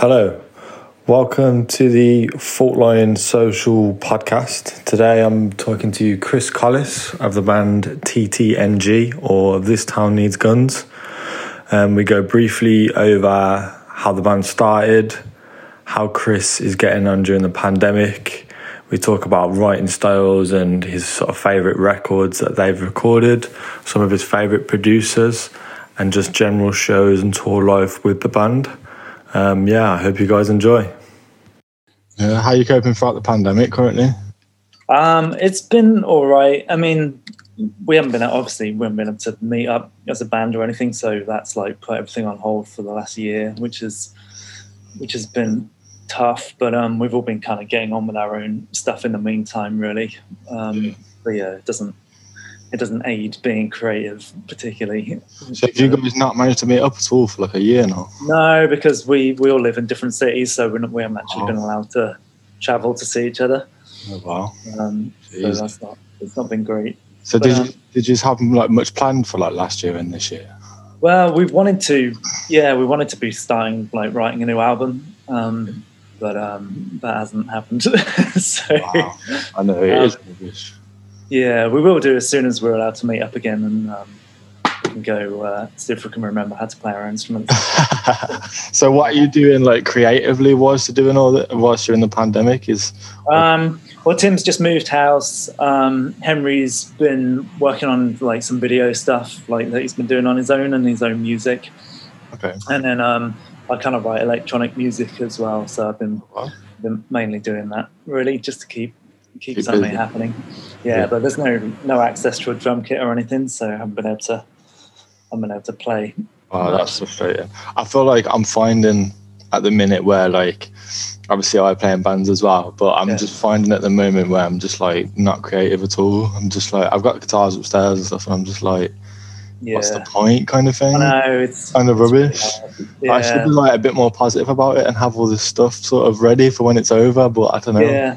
Hello, welcome to the Fault Line Social Podcast. Today I'm talking to Chris Collis of the band TTNG or This Town Needs Guns. Um, we go briefly over how the band started, how Chris is getting on during the pandemic. We talk about writing styles and his sort of favourite records that they've recorded, some of his favourite producers, and just general shows and tour life with the band. Um, yeah, I hope you guys enjoy. Yeah, how are you coping throughout the pandemic currently? Um, it's been all right. I mean, we haven't been obviously we haven't been able to meet up as a band or anything, so that's like put everything on hold for the last year, which is which has been tough. But um, we've all been kind of getting on with our own stuff in the meantime, really. Um, but yeah, it doesn't it doesn't aid being creative particularly. So have you guys not managed to meet up at all for like a year now? No, because we we all live in different cities, so we're not, we haven't actually Oh. been allowed to travel to see each other. Oh wow. Um, so that's not it's not been great. So But, did um, you did you just have like much planned for like last year and this year? Well, we wanted to, yeah, we wanted to be starting like writing a new album, um, but um, that hasn't happened. so Wow. I know it Um, is rubbish. Yeah, we will do as soon as we're allowed to meet up again, and um, we can go uh, see if we can remember how to play our instruments. so what are you doing like creatively whilst you're doing all that whilst you're in the pandemic is Um, well, Tim's just moved house. Um, Henry's been working on like some video stuff, like that he's been doing on his own and his own music. okay. and then um, I kind of write electronic music as well. So I've been, Wow. been mainly doing that really just to keep keep, Keep something busy. happening. Yeah, Yeah. but there's no no access to a drum kit or anything, so I haven't been able to I haven't been able to play. Oh, that's frustrating. I feel like I'm finding at the minute where like obviously I play in bands as well, but I'm Yeah. just finding at the moment where I'm just like not creative at all. I'm just like I've got guitars upstairs and stuff, and I'm just like, Yeah, what's the point, kind of thing. I know it's Kind of it's rubbish. hard. I should be like a bit more positive about it and have all this stuff sort of ready for when it's over. But I don't know. yeah.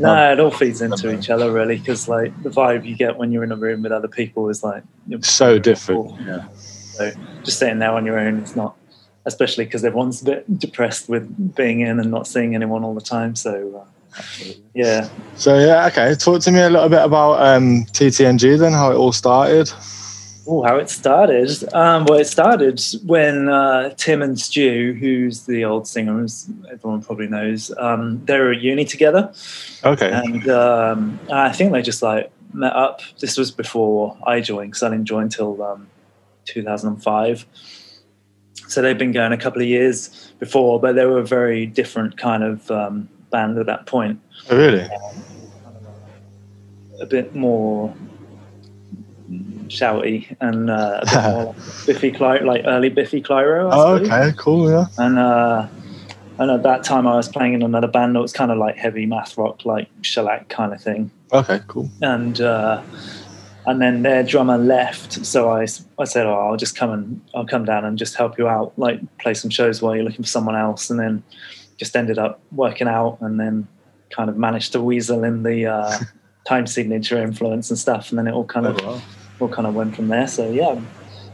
No, it all feeds into each other really, because like the vibe you get when you're in a room with other people is like So different. Yeah. So just sitting there on your own, it's not, especially because everyone's a bit depressed with being in and not seeing anyone all the time. So uh, yeah, So yeah, okay. Talk to me a little bit about um, TTNG then, how it all started. Oh, how it started. Um, well, it started when uh, Tim and Stu, who's the old singer, as everyone probably knows, um, they were at uni together. Okay. And um, I think they just like met up. This was before I joined, because I didn't join till um, 2005. So they'd been going a couple of years before, but they were a very different kind of um, band at that point. Oh, really? A bit more shouty and uh, a bit more like Biffy Clyro, like early Biffy Clyro. Oh, okay. Cool. Yeah. And uh, and at that time, I was playing in another band that was kind of like heavy math rock, like shellac kind of thing. Okay. Cool. And uh, and then their drummer left, so I, I said, "Oh, I'll just come and I'll come down and just help you out, like play some shows while you're looking for someone else." And then just ended up working out, and then kind of managed to weasel in the uh, time signature influence and stuff, and then it all kind of Oh, wow. All kind of went from there. So yeah,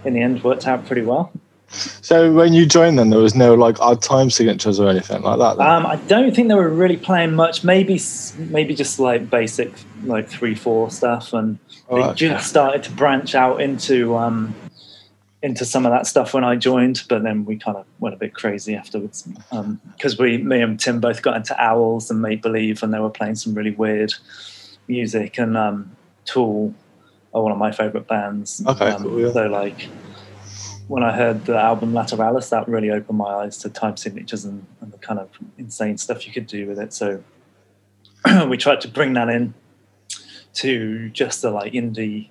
in the end, worked out pretty well. So when you joined, them, there was no like odd time signatures or anything like that. Um, I don't think they were really playing much. Maybe, maybe just like basic, like three four stuff, and Oh, they okay. just started to branch out into um, into some of that stuff when I joined. But then we kind of went a bit crazy afterwards because we, me and Tim, both got into Owls and Make Believe, and they were playing some really weird music. And um, Tool are one of my favorite bands. Okay, Um, cool, yeah. So like. When I heard the album Lateralus, that really opened my eyes to time signatures and, and the kind of insane stuff you could do with it. So we tried to bring that in to just the like indie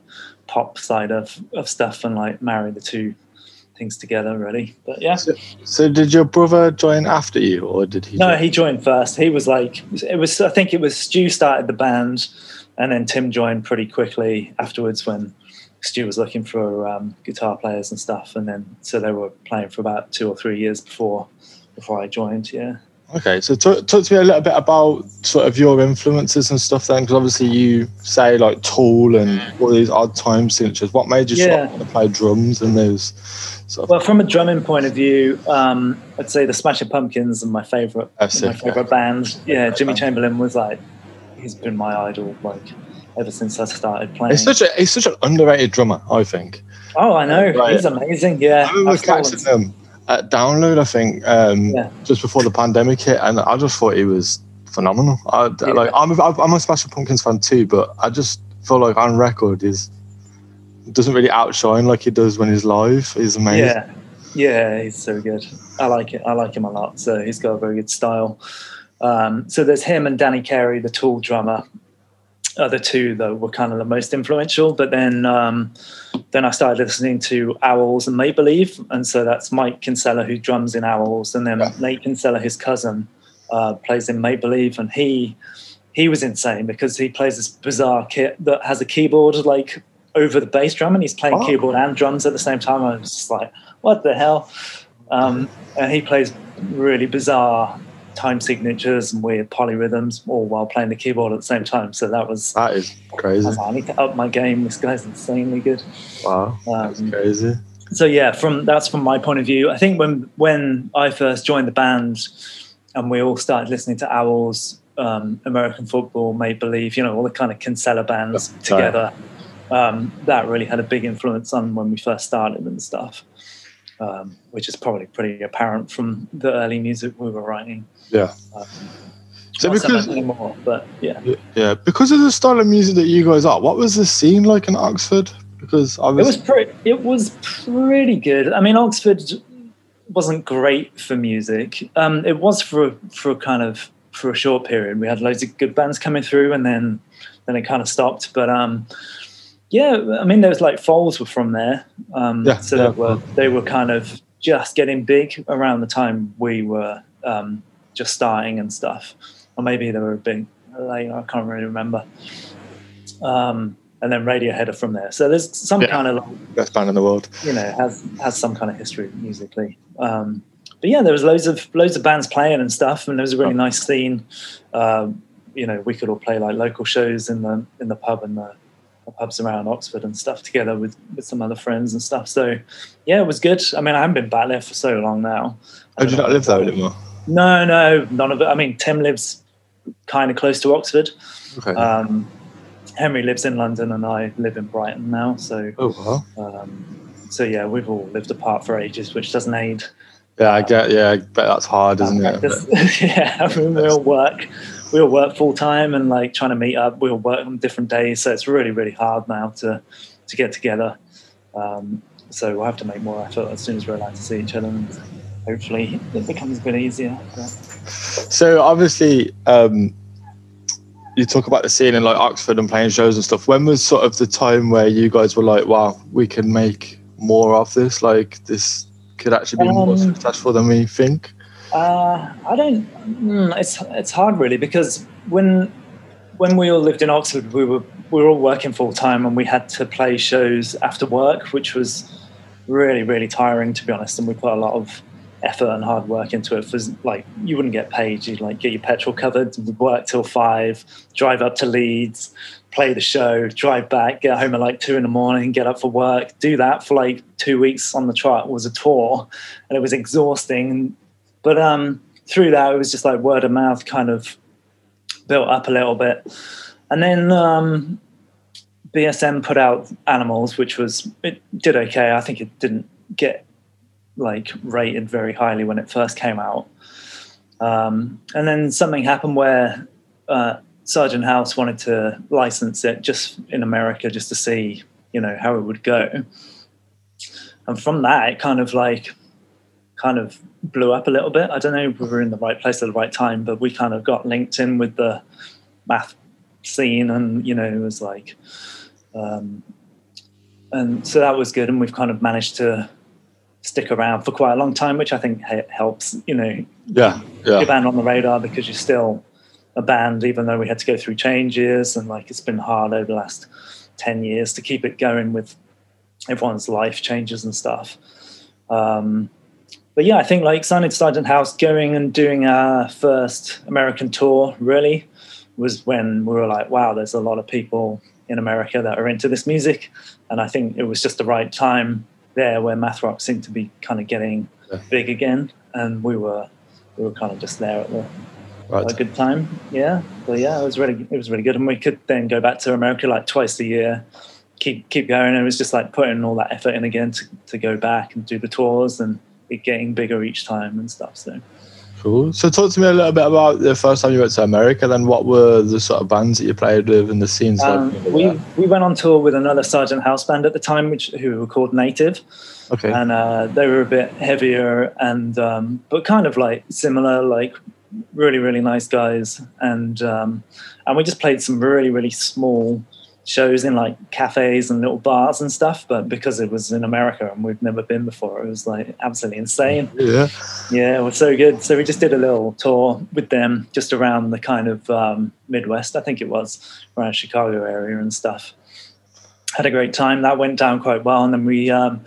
pop side of, of stuff and like marry the two things together really but yeah So did your brother join after you, or did he? no join- he joined first he was like it was i think it was stu started the band and then tim joined pretty quickly afterwards when stu was looking for um, guitar players and stuff and then so they were playing for about two or three years before before i joined yeah Okay, so talk, talk to me a little bit about sort of your influences and stuff then, because obviously you say like Tool and all these odd time signatures. What made you Yeah. sort of play drums and those sort of Well, from a drumming point of view, um, I'd say the Smashing Pumpkins are my favorite. That's my it, favorite band. Yeah, Jimmy Chamberlin was like, he's been my idol like ever since I started playing. He's such a he's such an underrated drummer, I think. oh, I know, Right. he's amazing. Yeah, I remember catching them at Download, I think, um, Yeah. just before the pandemic hit, and I just thought he was phenomenal. I, Yeah. Like I'm a, I'm a Smashing Pumpkins fan too, but I just feel like on record is doesn't really outshine like he does when he's live. He's amazing. Yeah, yeah, he's so good. I like it. I like him a lot. So he's got a very good style. Um, so there's him and Danny Carey, the Tool drummer. Are the two that were kind of the most influential. But then, um, then I started listening to Owls and Make Believe, and so that's Mike Kinsella who drums in Owls, and then Yeah. Nate Kinsella, his cousin, uh, plays in Make Believe, and he he was insane because he plays this bizarre kit that has a keyboard like over the bass drum, and he's playing Oh. keyboard and drums at the same time. I was just like, what the hell? Um, and he plays really bizarre time signatures and weird polyrhythms, all while playing the keyboard at the same time. So that was, That is crazy. I need to up my game. This guy's insanely good. Wow, that's Um, crazy. so yeah, from that's from my point of view. I think when when I first joined the band, and we all started listening to Owls, um, American Football, Make Believe, you know, all the kind of Kinsella bands together. Um, that really had a big influence on when we first started and stuff, um, which is probably pretty apparent from the early music we were writing. Yeah. Um, So because anymore, but yeah. yeah, because of the style of music that you guys are, what was the scene like in Oxford? Because It was pretty. It was pretty good. I mean, Oxford wasn't great for music. Um, it was for for a kind of for a short period. We had loads of good bands coming through, and then then it kind of stopped. But um, yeah, I mean, there was like Foals were from there. Um, Yeah, so yeah. they were they were kind of just getting big around the time we were um, just starting and stuff, or maybe they were a bit later. I can't really remember. Um, and then Radiohead are from there. So there's some Yeah. kind of like, best band in the world. you know has has some kind of history musically. Um, but yeah, there was loads of loads of bands playing and stuff, and there was a really Oh. nice scene. Um, you know, we could all play like local shows in the in the pub and the, the pubs around Oxford and stuff together with with some other friends and stuff. So yeah, it was good. I mean, I haven't been back there for so long now. I Oh, do you don't live there anymore? No, no, none of it. I mean, Tim lives kind of close to Oxford. Okay. Um, Henry lives in London, and I live in Brighton now. So oh wow. um, so yeah, we've all lived apart for ages, which doesn't aid. Yeah, I get. Yeah, I bet that's hard, isn't it? yeah, I mean, we all work. We all work full time and like trying to meet up. We all work on different days, so it's really, really hard now to to get together. Um, so we'll have to make more effort as soon as we're allowed to see each other, hopefully it becomes a bit easier. But, So obviously, um, you talk about the scene in like Oxford and playing shows and stuff. When was sort of the time where you guys were like, "Wow, we can make more of this. Like this could actually be more Um, successful than we think." Uh, I don't. Mm, it's it's hard really because when when we all lived in Oxford, we were we were all working full time and we had to play shows after work, which was really really tiring to be honest. And we put a lot of effort and hard work into it. For like you wouldn't get paid, you'd like get your petrol covered, work till five, drive up to Leeds, play the show, drive back, get home at like two in the morning, get up for work, do that for like two weeks on the trot was a tour, and it was exhausting. But um, through that, it was just like word of mouth kind of built up a little bit. And then um, BSM put out Animals, which was, it did okay. I think it didn't get like rated very highly when it first came out. Um, and then something happened where uh, Sargent House wanted to license it just in America just to see, you know, how it would go. And from that, it kind of like, kind of blew up a little bit. I don't know if we were in the right place at the right time, but we kind of got linked in with the math scene, and you know, it was like, um, and so that was good, and we've kind of managed to stick around for quite a long time, which I think helps. You know, Yeah, your yeah, band on the radar because you're still a band, even though we had to go through changes and like it's been hard over the last ten years to keep it going with everyone's life changes and stuff. Um, but yeah, I think like signing to Sargent House, going and doing our first American tour really was when we were like, wow, there's a lot of people in America that are into this music, and I think it was just the right time there where math rock seemed to be kind of getting Yeah. big again, and we were we were kind of just there at the Right. a good time. Yeah, but yeah, it was really it was really good, and we could then go back to America like twice a year, keep keep going. It was just like putting all that effort in again to, to go back and do the tours and it getting bigger each time and stuff. So Cool. So talk to me a little bit about the first time you went to America. Then what were the sort of bands that you played with and the scenes? um, like we there? we went on tour with another Sargent House band at the time, which who were called Native. okay. and uh, they were a bit heavier and um, but kind of like similar like really really nice guys and um, and we just played some really really small shows in like cafes and little bars and stuff but because it was in america and we've never been before it was like absolutely insane. Yeah. yeah it was so good. So we just did a little tour with them just around the kind of um, midwest i think it was around chicago area and stuff. Had a great time. That went down quite well. And then we um,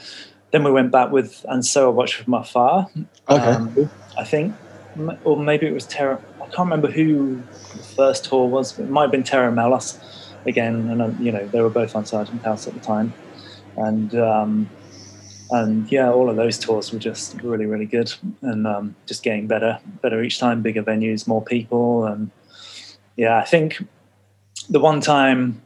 then we went back with and so I watched from afar Okay. um, I think. Or maybe it was Tera I can't remember who the first tour was it might have been Tera Melos again and uh, you know they were both on Sargent House at the time and um, and yeah all of those tours were just really really good and um, just getting better better each time bigger venues more people and yeah I think the one time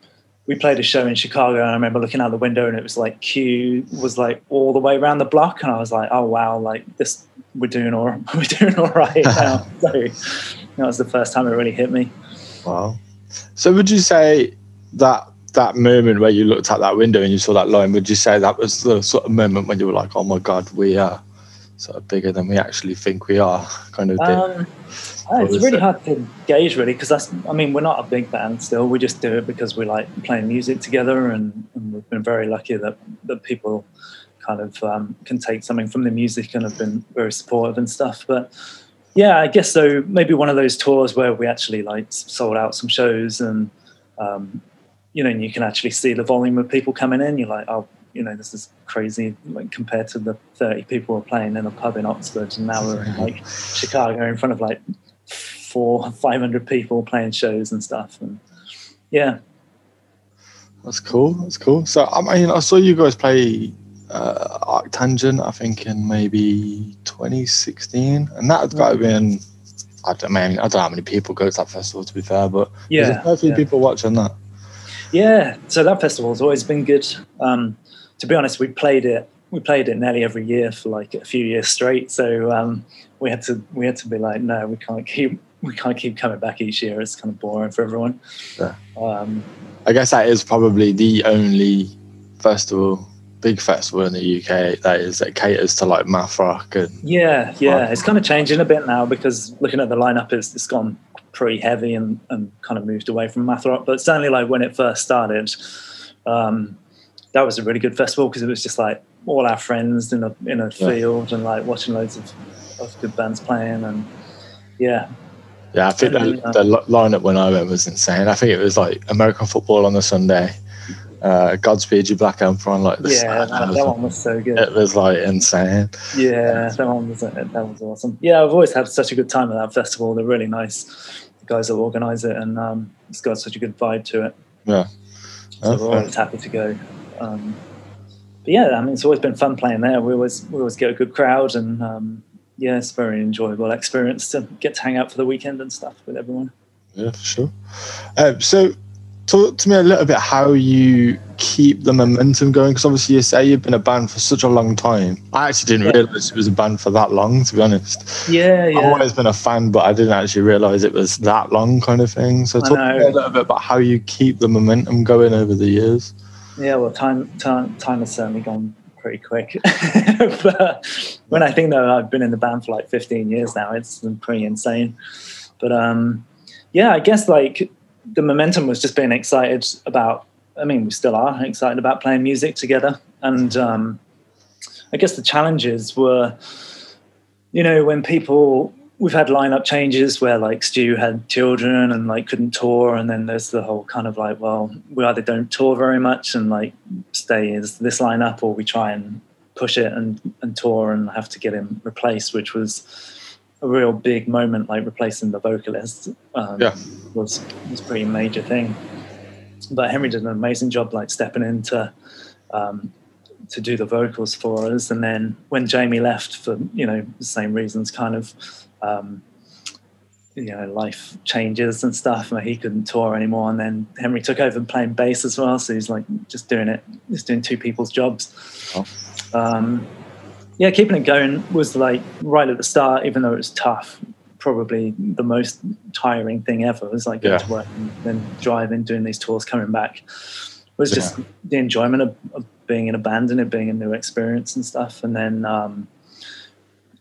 we played a show in Chicago and I remember looking out the window and it was like queue was like all the way around the block and I was like, oh wow, like this we're doing all we're doing all right now. so that was the first time it really hit me. Wow. So would you say that that moment where you looked out that window and you saw that line, would you say that was the sort of moment when you were like, oh my God, we are sort of bigger than we actually think we are kind of? Um, it's really it? hard to gauge, really, because that's. I mean, we're not a big band still. We just do it because we like playing music together, and, and we've been very lucky that that people kind of um, can take something from the music and have been very supportive and stuff. But yeah, I guess so. Maybe one of those tours where we actually like sold out some shows, and um, you know, and you can actually see the volume of people coming in. You're like, oh, you know, this is crazy, like compared to the 30 people who are playing in a pub in Oxford, and now we're in like Chicago in front of like four, five hundred people playing shows and stuff. And yeah, That's cool. That's cool. So I mean, I saw you guys play uh, Arctangent, I think, in maybe 2016, and that had got to been. I don't mean I don't know how many people go to that festival to be fair, but there's yeah, a fair few yeah. people watching that. Yeah, so that festival's always been good. Um, to be honest, we played it. We played it nearly every year for like a few years straight. So um, we had to we had to be like, no, we can't keep we can't keep coming back each year. It's kind of boring for everyone. Yeah. Um, I guess that is probably the only festival, big festival in the UK that is that caters to like math rock and yeah, yeah, Fun. it's kind of changing a bit now because looking at the lineup, it's, it's gone pretty heavy and, and kind of moved away from math rock. But certainly, like when it first started, um, that was a really good festival because it was just like all our friends in a in a Yeah. field and like watching loads of, of good bands playing and yeah, yeah, I think the, the lineup when I went was insane. I think it was like American football on the Sunday, uh, Godspeed You Black Emperor on like the yeah, that, that one was so good. It was like insane. Yeah, that one was that was awesome. Yeah, I've always had such a good time at that festival. They're really nice. The guys that organise it, and um, it's got such a good vibe to it. Yeah. So we're always happy to go. Um, but yeah, I mean, it's always been fun playing there. We always we always get a good crowd, and um, yeah, it's a very enjoyable experience to get to hang out for the weekend and stuff with everyone. Yeah, for sure. Um, so, talk to me a little bit how you keep the momentum going. Because obviously, you say you've been a band for such a long time. I actually didn't Yeah. realize it was a band for that long, to be honest. Yeah, yeah. I've always been a fan, but I didn't actually realize it was that long, kind of thing. So, talk to me a little bit about how you keep the momentum going over the years. Yeah, well, time time time has certainly gone pretty quick. but when I think that I've been in the band for like 15 years now, it's been pretty insane. But um, yeah, I guess like the momentum was just being excited about. I mean, we still are excited about playing music together, and um, I guess the challenges were, you know, when people we've had lineup changes where like Stu had children and like couldn't tour, and then there's the whole kind of like, well, we either don't tour very much and like stay as this lineup, or we try and push it and, and tour and have to get him replaced, which was a real big moment, like replacing the vocalist. Um, Yeah. was was a pretty major thing. But Henry did an amazing job, like stepping in to um, to do the vocals for us. And then when Jamie left for you know the same reasons, kind of. Um, you know, life changes and stuff, and he couldn't tour anymore. And then Henry took over and playing bass as well, so he's like just doing it, just doing two people's jobs. Oh. Um, yeah, keeping it going was like right at the start, even though it was tough. Probably the most tiring thing ever was like going Yeah. to work and then driving, doing these tours, coming back. It was just the enjoyment of, of being in a band and it being a new experience and stuff. And then, um,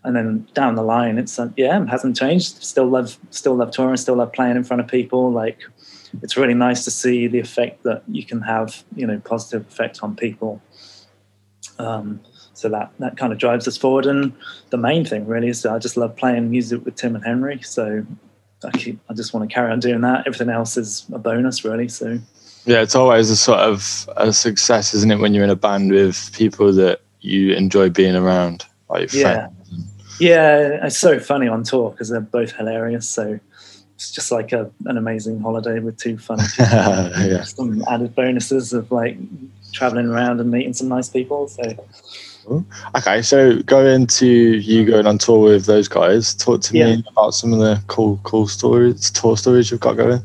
and then down the line, it's like, yeah, it hasn't changed. Still love, still love touring, still love playing in front of people. Like, it's really nice to see the effect that you can have, you know, positive effect on people. Um, so that that kind of drives us forward. And the main thing really is that I just love playing music with Tim and Henry. So I keep, I just want to carry on doing that. Everything else is a bonus, really. So Yeah, it's always a sort of a success, isn't it, when you're in a band with people that you enjoy being around, like yeah, yeah, it's so funny on tour because they're both hilarious. So it's just like a, an amazing holiday with two fun yeah. Some added bonuses of like traveling around and meeting some nice people. So Okay, so going to you going on tour with those guys, talk to Yeah. me about some of the cool, cool stories, tour stories you've got going.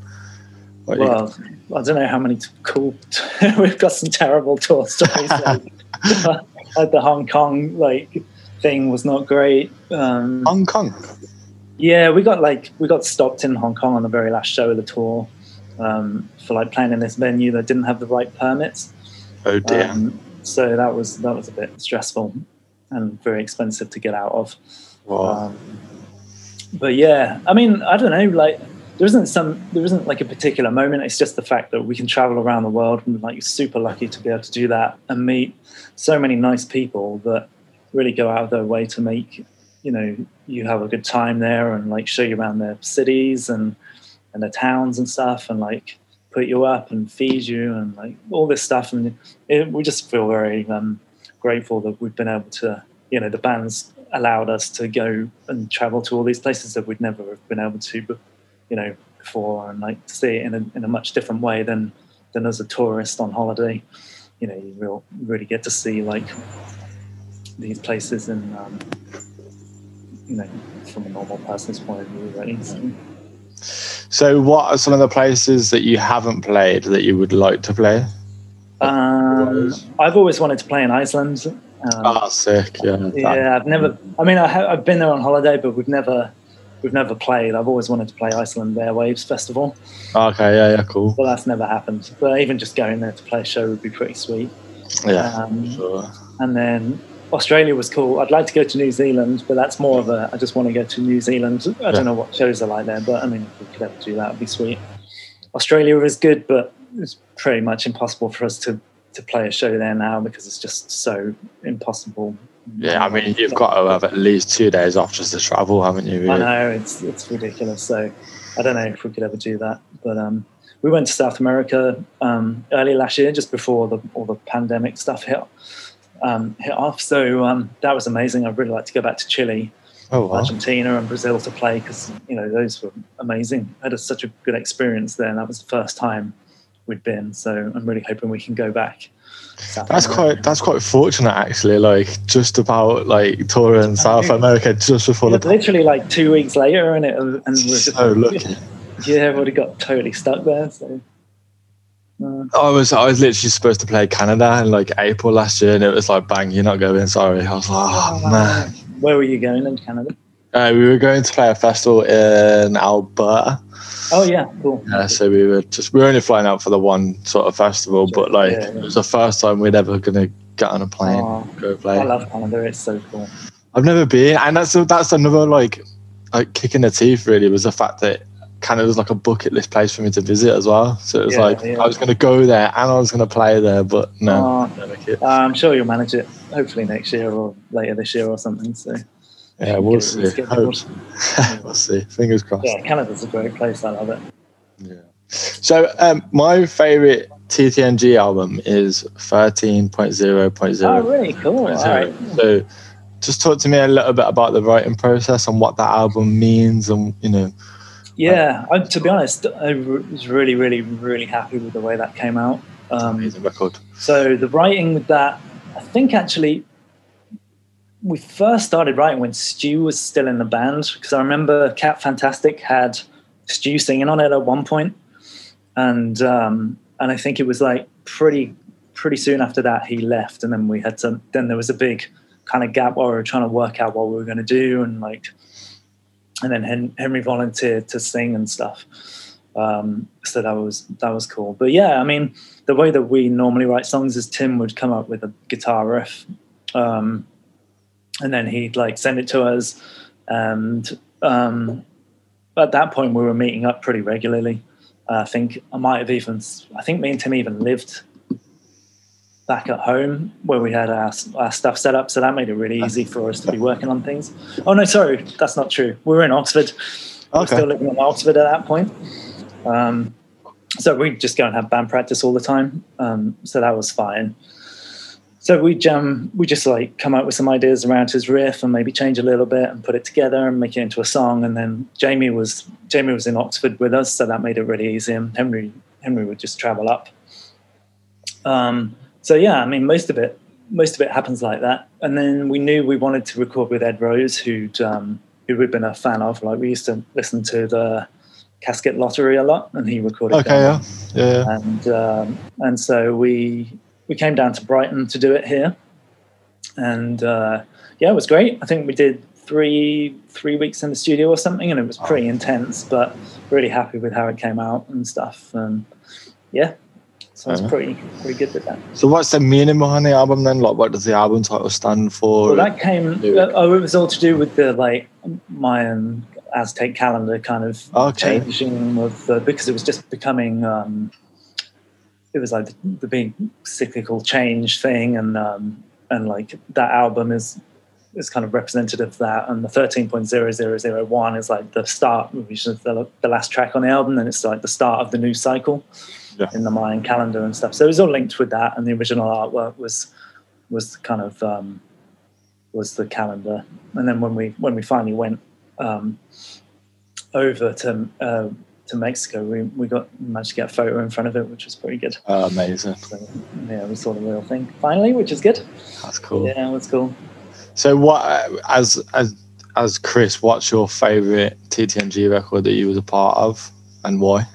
What you- Well, I don't know how many t- cool. we've got some terrible tour stories. Like, like the Hong Kong like thing was not great. Um, Hong Kong. yeah, we got like we got stopped in Hong Kong on the very last show of the tour um, for like playing in this venue that didn't have the right permits. Oh dear. Um, so that was that was a bit stressful and very expensive to get out of. Wow. Um, but yeah, I mean, I don't know. Like, there isn't some, there isn't like a particular moment. It's just the fact that we can travel around the world and like super lucky to be able to do that and meet so many nice people that really go out of their way to make you know you have a good time there and like show you around their cities and and their towns and stuff and like put you up and feed you and like all this stuff. And it, we just feel very um, grateful that we've been able to you know the band's allowed us to go and travel to all these places that we'd never have been able to you know before and like see it in a, in a much different way than than as a tourist on holiday. You know you real, really get to see like these places and um, you know from a normal person's point of view really so, So, what are some of the places that you haven't played that you would like to play? um, I've always wanted to play in Iceland um, Ah, sick. Yeah. Yeah, I've never. I mean, I have, I've been there on holiday, but we've never, we've never played. I've always wanted to play Iceland Airwaves Festival, Okay. Yeah. Yeah. Cool. Well, that's never happened. But even just going there to play a show would be pretty sweet. Yeah. Um, Sure. and then Australia was cool. I'd like to go to New Zealand, but that's more of a. I just want to go to New Zealand. I Yeah. don't know what shows are like there, but I mean, if we could ever do that, it'd be sweet. Australia is good, but it's pretty much impossible for us to to play a show there now because it's just so impossible. Yeah. I mean, you've got to have at least two days off just to travel, haven't you? I know it's it's ridiculous. So I don't know if we could ever do that. But um, we went to South America um, early last year, just before the all the pandemic stuff hit um, hit off. So um, that was amazing. I'd really like to go back to Chile, Oh, wow. Argentina, and Brazil to play because you know those were amazing. I had a, such a good experience there, and that was the first time we'd been. So I'm really hoping we can go back. South That's America. quite that's quite fortunate actually. Like just about like touring South America just before the literally like two weeks later, and it and we're just so lucky. yeah, have got totally stuck there. So. I was I was literally supposed to play Canada in like April last year, and it was like bang, you're not going. Sorry. I was like, oh man. Where were you going in Canada? Uh, we were going to play a festival in Alberta. Oh yeah, cool. Yeah, so we were just we were only flying out for the one sort of festival, but like Yeah, yeah. it was the first time we'd ever gonna get on a plane, Oh, go play. I love Canada. It's so cool. I've never been, and that's that's another like like kick in the teeth. Really, was the fact that Canada's like a bucket list place for me to visit as well. So it was Yeah, like yeah. I was going to go there and I was going to play there, but no, Oh. I'm sure you'll manage it. Hopefully next year or later this year or something. So yeah, we'll see. let's get Hope. bored. we'll see. Fingers crossed. yeah, Canada's a great place. I love it. Yeah. So um, my favorite TTNG album is 13.0.0. Oh, really cool. All right. So, just talk to me a little bit about the writing process and what that album means, and you know. Yeah, I, to be honest, I was really, really, really happy with the way that came out. Um, Amazing record. So the writing with that, I think actually, we first started writing when Stu was still in the band because I remember Cat Fantastic had Stu singing on it at one point, and um, and I think it was like pretty pretty soon after that he left, and then we had to. Then there was a big kind of gap while we were trying to work out what we were going to do, and like, and then Hen- Henry volunteered to sing and stuff. Um, so that was that was cool. But yeah, I mean, the way that we normally write songs is Tim would come up with a guitar riff, um, and then he'd like send it to us, and um, at that point we were meeting up pretty regularly. I think I might have even, I think me and Tim even lived back at home where we had our, our stuff set up. So that made it really easy for us to be working on things. Oh, no, sorry, that's not true. We were in Oxford. We were still living in Oxford at that point. Um, so we'd just go and have band practice all the time. Um, so that was fine. So we jam, we just like come up with some ideas around his riff and maybe change a little bit and put it together and make it into a song. And then Jamie was Jamie was in Oxford with us, so that made it really easy. And Henry Henry would just travel up. Um, so yeah, I mean most of it most of it happens like that. And then we knew we wanted to record with Ed Rose, who'd um, who we'd been a fan of. Like we used to listen to the Casket Lottery a lot, and he recorded. Okay, yeah, yeah, yeah. and um, and so we we came down to Brighton to do it here, and uh, yeah, it was great. I think we did three three weeks in the studio or something, and it was pretty intense, but really happy with how it came out and stuff. And yeah, so I was Uh-huh. pretty pretty good with that. So, what's the meaning behind the album then? Like, what does the album title stand for? Well, that came. Lyric. Oh, it was all to do with the like Mayan Aztec calendar kind of Okay. changing of the because it was just becoming. Um, it was like the, the big cyclical change thing, and um, and like that album is is kind of representative of that, and the thirteen point zero zero zero one is like the start, which is the, the last track on the album, and it's like the start of the new cycle Yeah. in the Mayan calendar and stuff. So it was all linked with that, and the original artwork was was kind of um, was the calendar. And then when we when we finally went um, over to uh, to Mexico, we, we got managed to get a photo in front of it, which was pretty good. Oh, amazing. So yeah, we saw the real thing finally, which is good. That's cool. Yeah, it was cool. So, what as as as Chris, what's your favorite TTNG record that you was a part of, and why?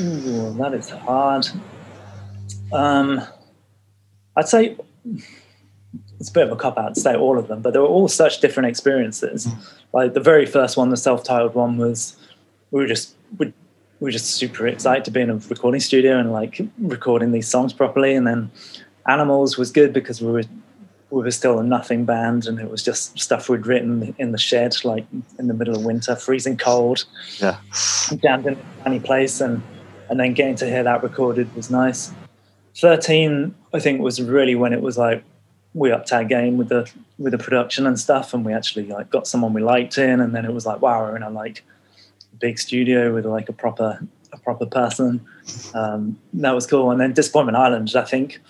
Ooh, that is hard. Um, I'd say it's a bit of a cop out to say all of them, but they were all such different experiences. Like the very first one, the self-titled one, was we were just we, we were just super excited to be in a recording studio and like recording these songs properly. And then Animals was good because we were we were still a nothing band, and it was just stuff we'd written in the shed, like in the middle of winter, freezing cold Yeah. down in a funny place and and then getting to hear that recorded was nice. 13 i think was really when it was like we upped our game with the with the production and stuff and we actually like got someone we liked in and then it was like wow we're in a like big studio with like a proper a proper person. Um, that was cool. And then disappointment island i think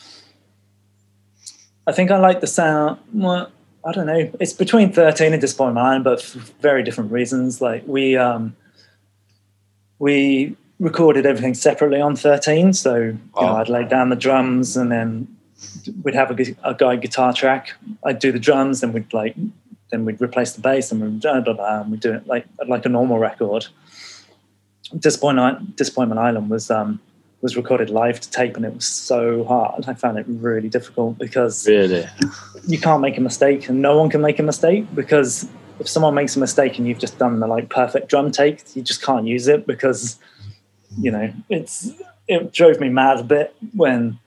i think i like the sound well, i don't know. It's between 13 and disappointment island but for very different reasons. Like we um we recorded everything separately on 13 so you know, i'd lay down the drums and then we'd have a, a guide guitar track. I'd do the drums then we'd like then we'd replace the bass and we'd, blah, blah, blah, and we'd do it like like a normal record. Disappointment disappointment island was um was recorded live to tape and it was so hard. I found it really difficult because Really? you can't make a mistake and no one can make a mistake because if someone makes a mistake and you've just done the like perfect drum take you just can't use it because you know it's it drove me mad a bit when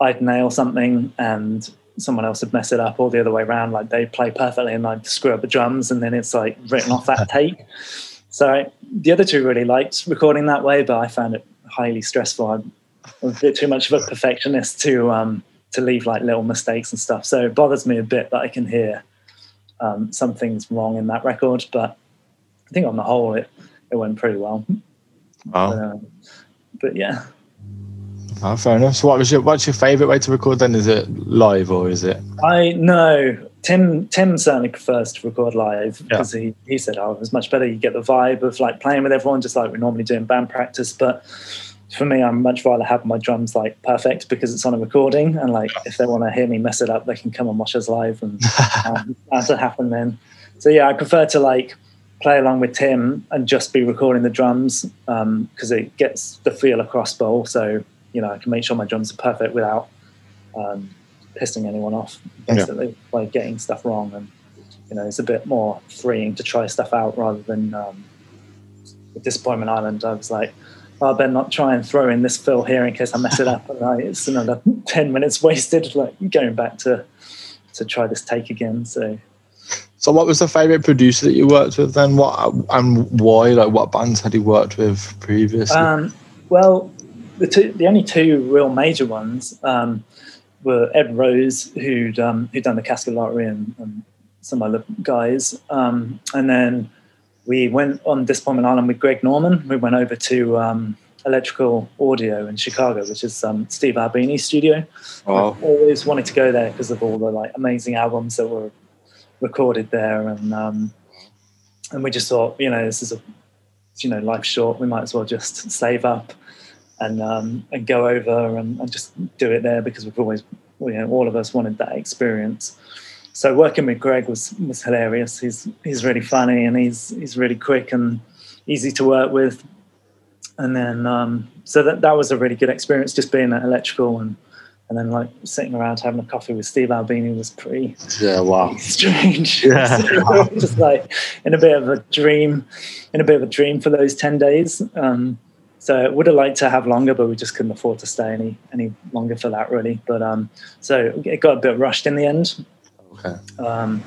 i'd nail something and someone else would mess it up or the other way around like they play perfectly and i'd screw up the drums and then it's like written off that take so the other two really liked recording that way but i found it highly stressful i'm a bit too much of a perfectionist to um to leave like little mistakes and stuff. So it bothers me a bit that I can hear um, some things wrong in that record, but I think on the whole it, it went pretty well. Wow. Um, but yeah, Oh, fair enough. So, what was your what's your favourite way to record? Then is it live or is it? I no. Tim Tim certainly prefers to record live because he, he said, "Oh, it was much better. You get the vibe of like playing with everyone, just like we normally do in band practice." But for me, I'm much rather have my drums like perfect because it's on a recording, and like if they want to hear me mess it up, they can come and watch us live, and um, that's what happen then. So yeah, I prefer to like play along with Tim and just be recording the drums because um, it gets the feel across, but also you know I can make sure my drums are perfect without um, pissing anyone off, basically yeah. by getting stuff wrong, and you know it's a bit more freeing to try stuff out rather than um, Disappointment Island. I was like I better not try and throw in this fill here in case I mess it up. And I, it's another 10 minutes wasted, like going back to, to try this take again. So, so what was the favorite producer that you worked with then? What and why? Like, what bands had you worked with previously? Um, well, the two, the only two real major ones um, were Ed Rose, who'd um, who'd done the Casket Lottery, and, and some other guys, um, and then we went on Disappointment Island with Greg Norman. We went over to um, Electrical Audio in Chicago, which is um, Steve Albini's studio. Oh. I've always wanted to go there because of all the like amazing albums that were recorded there, and um, and we just thought, you know, this is a you know life short. We might as well just save up and um, and go over and, and just do it there because we've always, you know, all of us wanted that experience so working with Greg was was hilarious. He's he's really funny and he's he's really quick and easy to work with. And then um, so that that was a really good experience, just being at electrical and and then like sitting around having a coffee with Steve Albini was pretty yeah wow strange. Yeah, just like in a bit of a dream, in a bit of a dream for those ten days. Um, so would have liked to have longer, but we just couldn't afford to stay any any longer for that really. But um, so it got a bit rushed in the end. Okay. Um,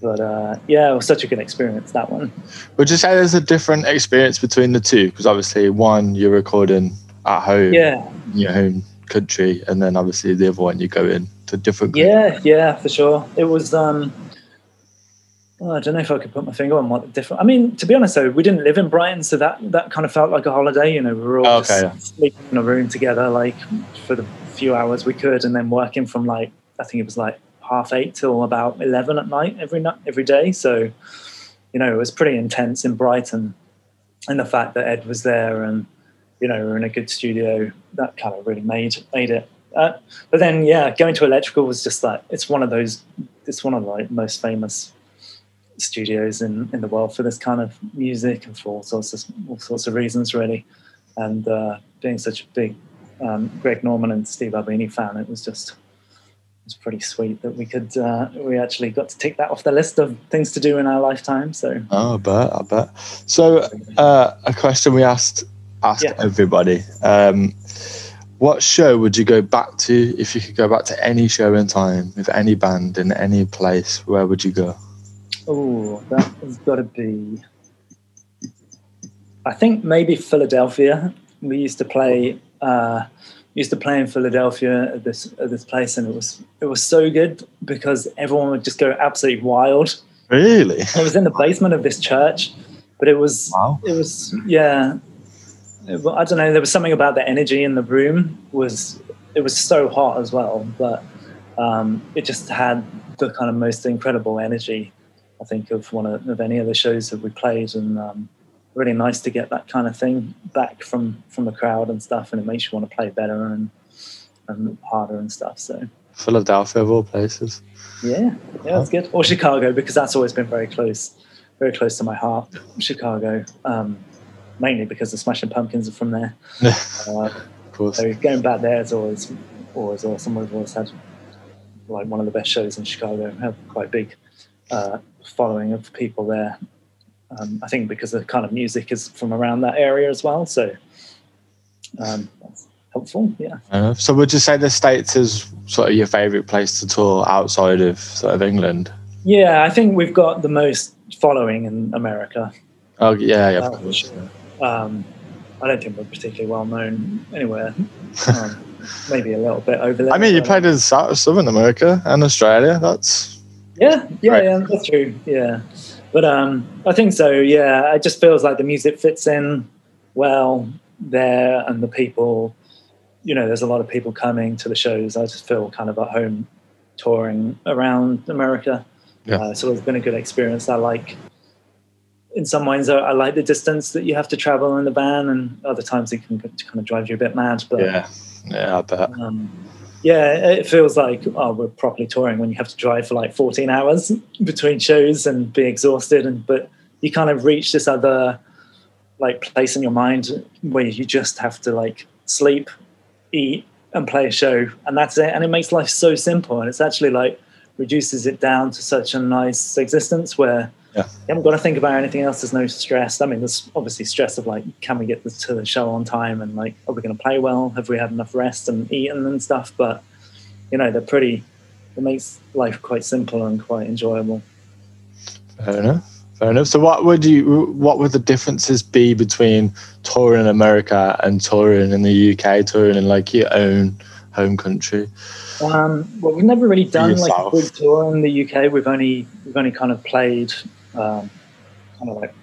but uh, yeah, it was such a good experience that one. Would you say there's a different experience between the two? Because obviously, one you're recording at home, yeah, in your home country, and then obviously the other one you go in to different. Yeah, country. yeah, for sure. It was. Um, well, I don't know if I could put my finger on what different. I mean, to be honest, though, we didn't live in Brighton, so that that kind of felt like a holiday. You know, we were all oh, okay, yeah. sleeping in a room together, like for the few hours we could, and then working from like I think it was like half eight till about eleven at night every night every day. So, you know, it was pretty intense in Brighton, and the fact that Ed was there and you know we're in a good studio that kind of really made made it. Uh, but then, yeah, going to electrical was just like it's one of those. It's one of the like, most famous studios in, in the world for this kind of music and for all sorts of all sorts of reasons, really. And uh, being such a big um, Greg Norman and Steve Albini fan, it was just was pretty sweet that we could uh, we actually got to tick that off the list of things to do in our lifetime. So oh, I bet, I bet. So uh, a question we asked asked yeah. everybody: um, What show would you go back to if you could go back to any show in time with any band in any place? Where would you go? Oh, that has got to be. I think maybe Philadelphia. We used to play. Uh, used to play in Philadelphia at this at this place, and it was it was so good because everyone would just go absolutely wild. Really? It was in the basement of this church, but it was wow. it was yeah. I don't know. There was something about the energy in the room was it was so hot as well, but um, it just had the kind of most incredible energy. I think of one of, of any of the shows that we played, and um, really nice to get that kind of thing back from from the crowd and stuff, and it makes you want to play better and and harder and stuff. So Philadelphia of all places. Yeah, yeah, that's good. Or Chicago because that's always been very close, very close to my heart. Chicago, um, mainly because the Smashing Pumpkins are from there. uh, of course. So going back there is always always awesome. We've always had like one of the best shows in Chicago. We Have quite big uh, following of people there um, I think because the kind of music is from around that area as well. So um, that's helpful. Yeah. Uh, so would you say the States is sort of your favourite place to tour outside of sort of England? Yeah, I think we've got the most following in America. Oh yeah, yeah, of course. Um, I don't think we're particularly well known anywhere. Um, maybe a little bit over there. I mean, you played in Southern America and Australia. That's yeah, yeah, yeah, that's true. Yeah, but um, I think so. Yeah, it just feels like the music fits in well there, and the people you know, there's a lot of people coming to the shows. I just feel kind of at home touring around America. Yeah. Uh, so it's been a good experience. I like, in some ways, I, I like the distance that you have to travel in the van, and other times it can kind of drive you a bit mad. But Yeah, yeah, I bet. um, yeah, it feels like oh, we're properly touring when you have to drive for like 14 hours between shows and be exhausted. And but you kind of reach this other like place in your mind where you just have to like sleep, eat, and play a show, and that's it. And it makes life so simple, and it's actually like reduces it down to such a nice existence where Yeah. you haven't got to think about anything else. There's no stress. I mean, there's obviously stress of like, can we get this to the show on time? And like, are we going to play well? Have we had enough rest and eaten and stuff? But you know, they're pretty. It makes life quite simple and quite enjoyable. Fair enough. Fair enough. So, what would you? What would the differences be between touring in America and touring in the UK, touring in like your own home country? Um, well, we've never really done like a big tour in the UK. We've only we've only kind of played um, kind of like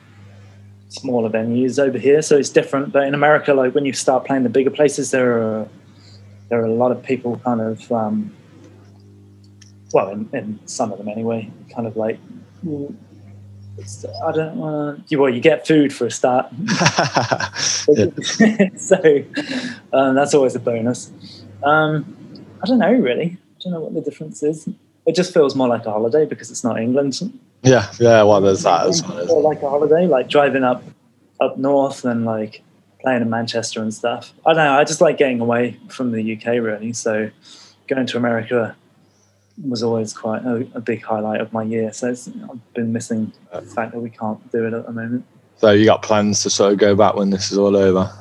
smaller venues over here, so it's different. But in America, like when you start playing the bigger places, there are there are a lot of people kind of um, well, in, in some of them anyway, kind of like. I don't want to. Well, you get food for a start, so um, that's always a bonus. Um, I don't know really. I don't know what the difference is. It just feels more like a holiday because it's not England. Yeah, yeah. Well, there's that as well. Like a holiday, like driving up up north and like playing in Manchester and stuff. I don't know. I just like getting away from the UK really. So going to America was always quite a, a big highlight of my year. So it's, I've been missing the fact that we can't do it at the moment. So, you got plans to sort of go back when this is all over?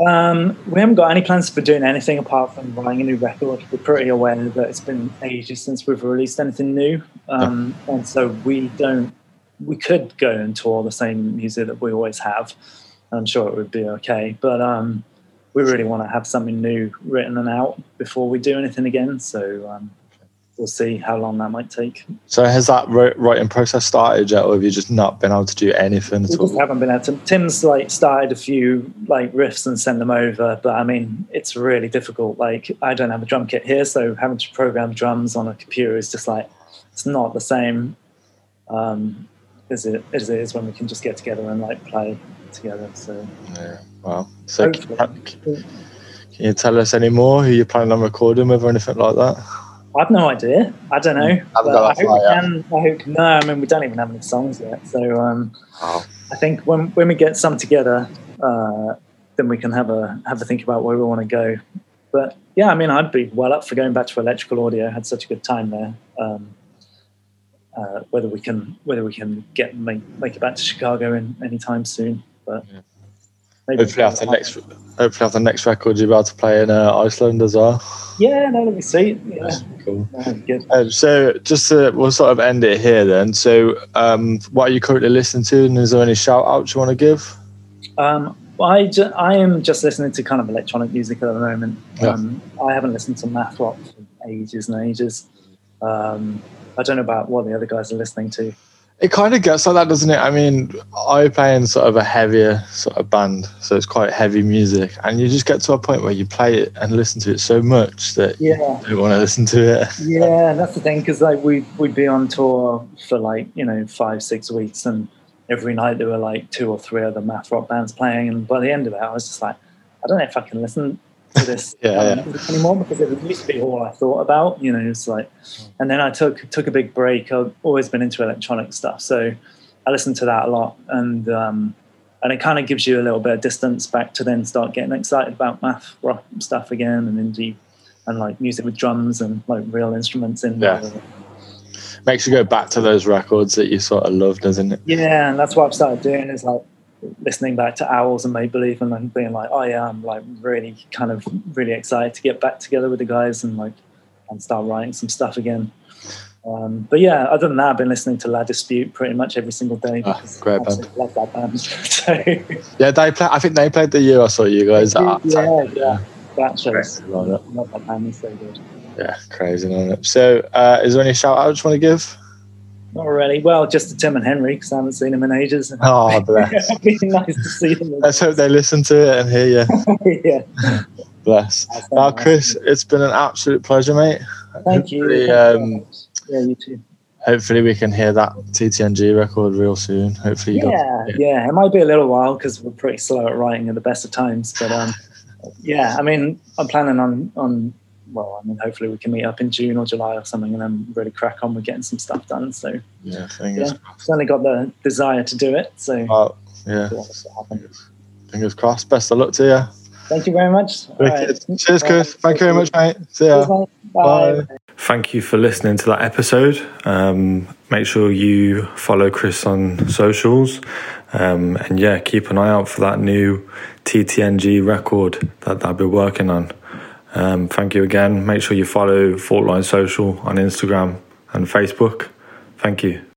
Um, we haven't got any plans for doing anything apart from writing a new record. We're pretty aware that it's been ages since we've released anything new, um, and so we don't. We could go and tour the same music that we always have. I'm sure it would be okay, but um, we really want to have something new written and out before we do anything again. So um, we'll see how long that might take. So, has that writing process started yet, or have you just not been able to do anything We at all? haven't been able to. Tim's like started a few like riffs and sent them over, but I mean, it's really difficult. Like, I don't have a drum kit here, so having to program drums on a computer is just like it's not the same um, as it as it is when we can just get together and like play together. So Yeah. well, So, can, can you tell us any more who you're planning on recording with or anything like that? I've no idea. I don't know. Haven't But got I hope we can. I hope no. I mean, we don't even have any songs yet. So um, Wow. I think when when we get some together, uh, then we can have a have a think about where we want to go. But yeah, I mean, I'd be well up for going back to electrical audio. I had such a good time there. Um, uh, whether we can whether we can get make, make it back to Chicago in any time soon, but Yeah. Maybe- Hopefully, after next, hopefully after next record, you'll be able to play in uh, Iceland as well. Yeah, no, let me see. Yeah, Cool. that'd be good. Um, so, just to, we'll sort of end it here then. So, um, what are you currently listening to, and is there any shout outs you want to give? Um, well, I, ju- I am just listening to kind of electronic music at the moment. Yeah. Um, I haven't listened to math rock for ages and ages. Um, I don't know about what the other guys are listening to. It kind of gets like that, doesn't it? I mean, I play in sort of a heavier sort of band, so it's quite heavy music, and you just get to a point where you play it and listen to it so much that Yeah, you don't want to listen to it. yeah, that's the thing because like we we'd be on tour for like you know five six weeks, and every night there were like two or three other math rock bands playing, and by the end of it, I was just like, I don't know if I can listen to this Yeah, um, yeah. anymore because it used to be all I thought about. You know, it's like, and then I took took a big break. I've always been into electronic stuff, so I listened to that a lot, and um, and it kind of gives you a little bit of distance back to then start getting excited about math rock stuff again and indie and like music with drums and like real instruments in Yeah. there. Makes you go back to those records that you sort of loved, doesn't it? Yeah, and that's what I've started doing is like listening back to Owls and Make Believe and then being like, oh yeah, I'm like really kind of really excited to get back together with the guys and like and start writing some stuff again. Um, but yeah, other than that, I've been listening to La Dispute pretty much every single day. Because great I band. love that band. so, Yeah, they play. I think they played the year I saw you guys. yeah, yeah, that shows. Love. That band, it's so good. Yeah, crazy, isn't it? So, uh, is there any shout outs you want to give? Not really. Well, just to Tim and Henry because I haven't seen them in ages. Oh, bless. It'd be nice to see them. Let's hope they listen to it and hear you. yeah. Bless. Now, Chris, it's been an absolute pleasure, mate. Thank you. Hopefully, you um, yeah, you too. hopefully we can hear that TTNG record real soon. Hopefully, you Yeah, yeah. It might be a little while because we're pretty slow at writing at the best of times. But um, yeah, I mean, I'm planning on on. Well, I mean, hopefully we can meet up in June or July or something, and then really crack on with getting some stuff done. So yeah, fingers, yeah, certainly got the desire to do it. So oh, yeah, we'll see fingers crossed. Best of luck to you. Thank you very much. All right. Wicked. Cheers, Chris. Thank you very much, mate. See ya. Cheers, mate. Bye. Bye. Thank you for listening to that episode. Um, make sure you follow Chris on socials. Um, and yeah, keep an eye out for that new TTNG record that they'll be working on. Um, thank you again. Make sure you follow Faultline Social on Instagram and Facebook. Thank you.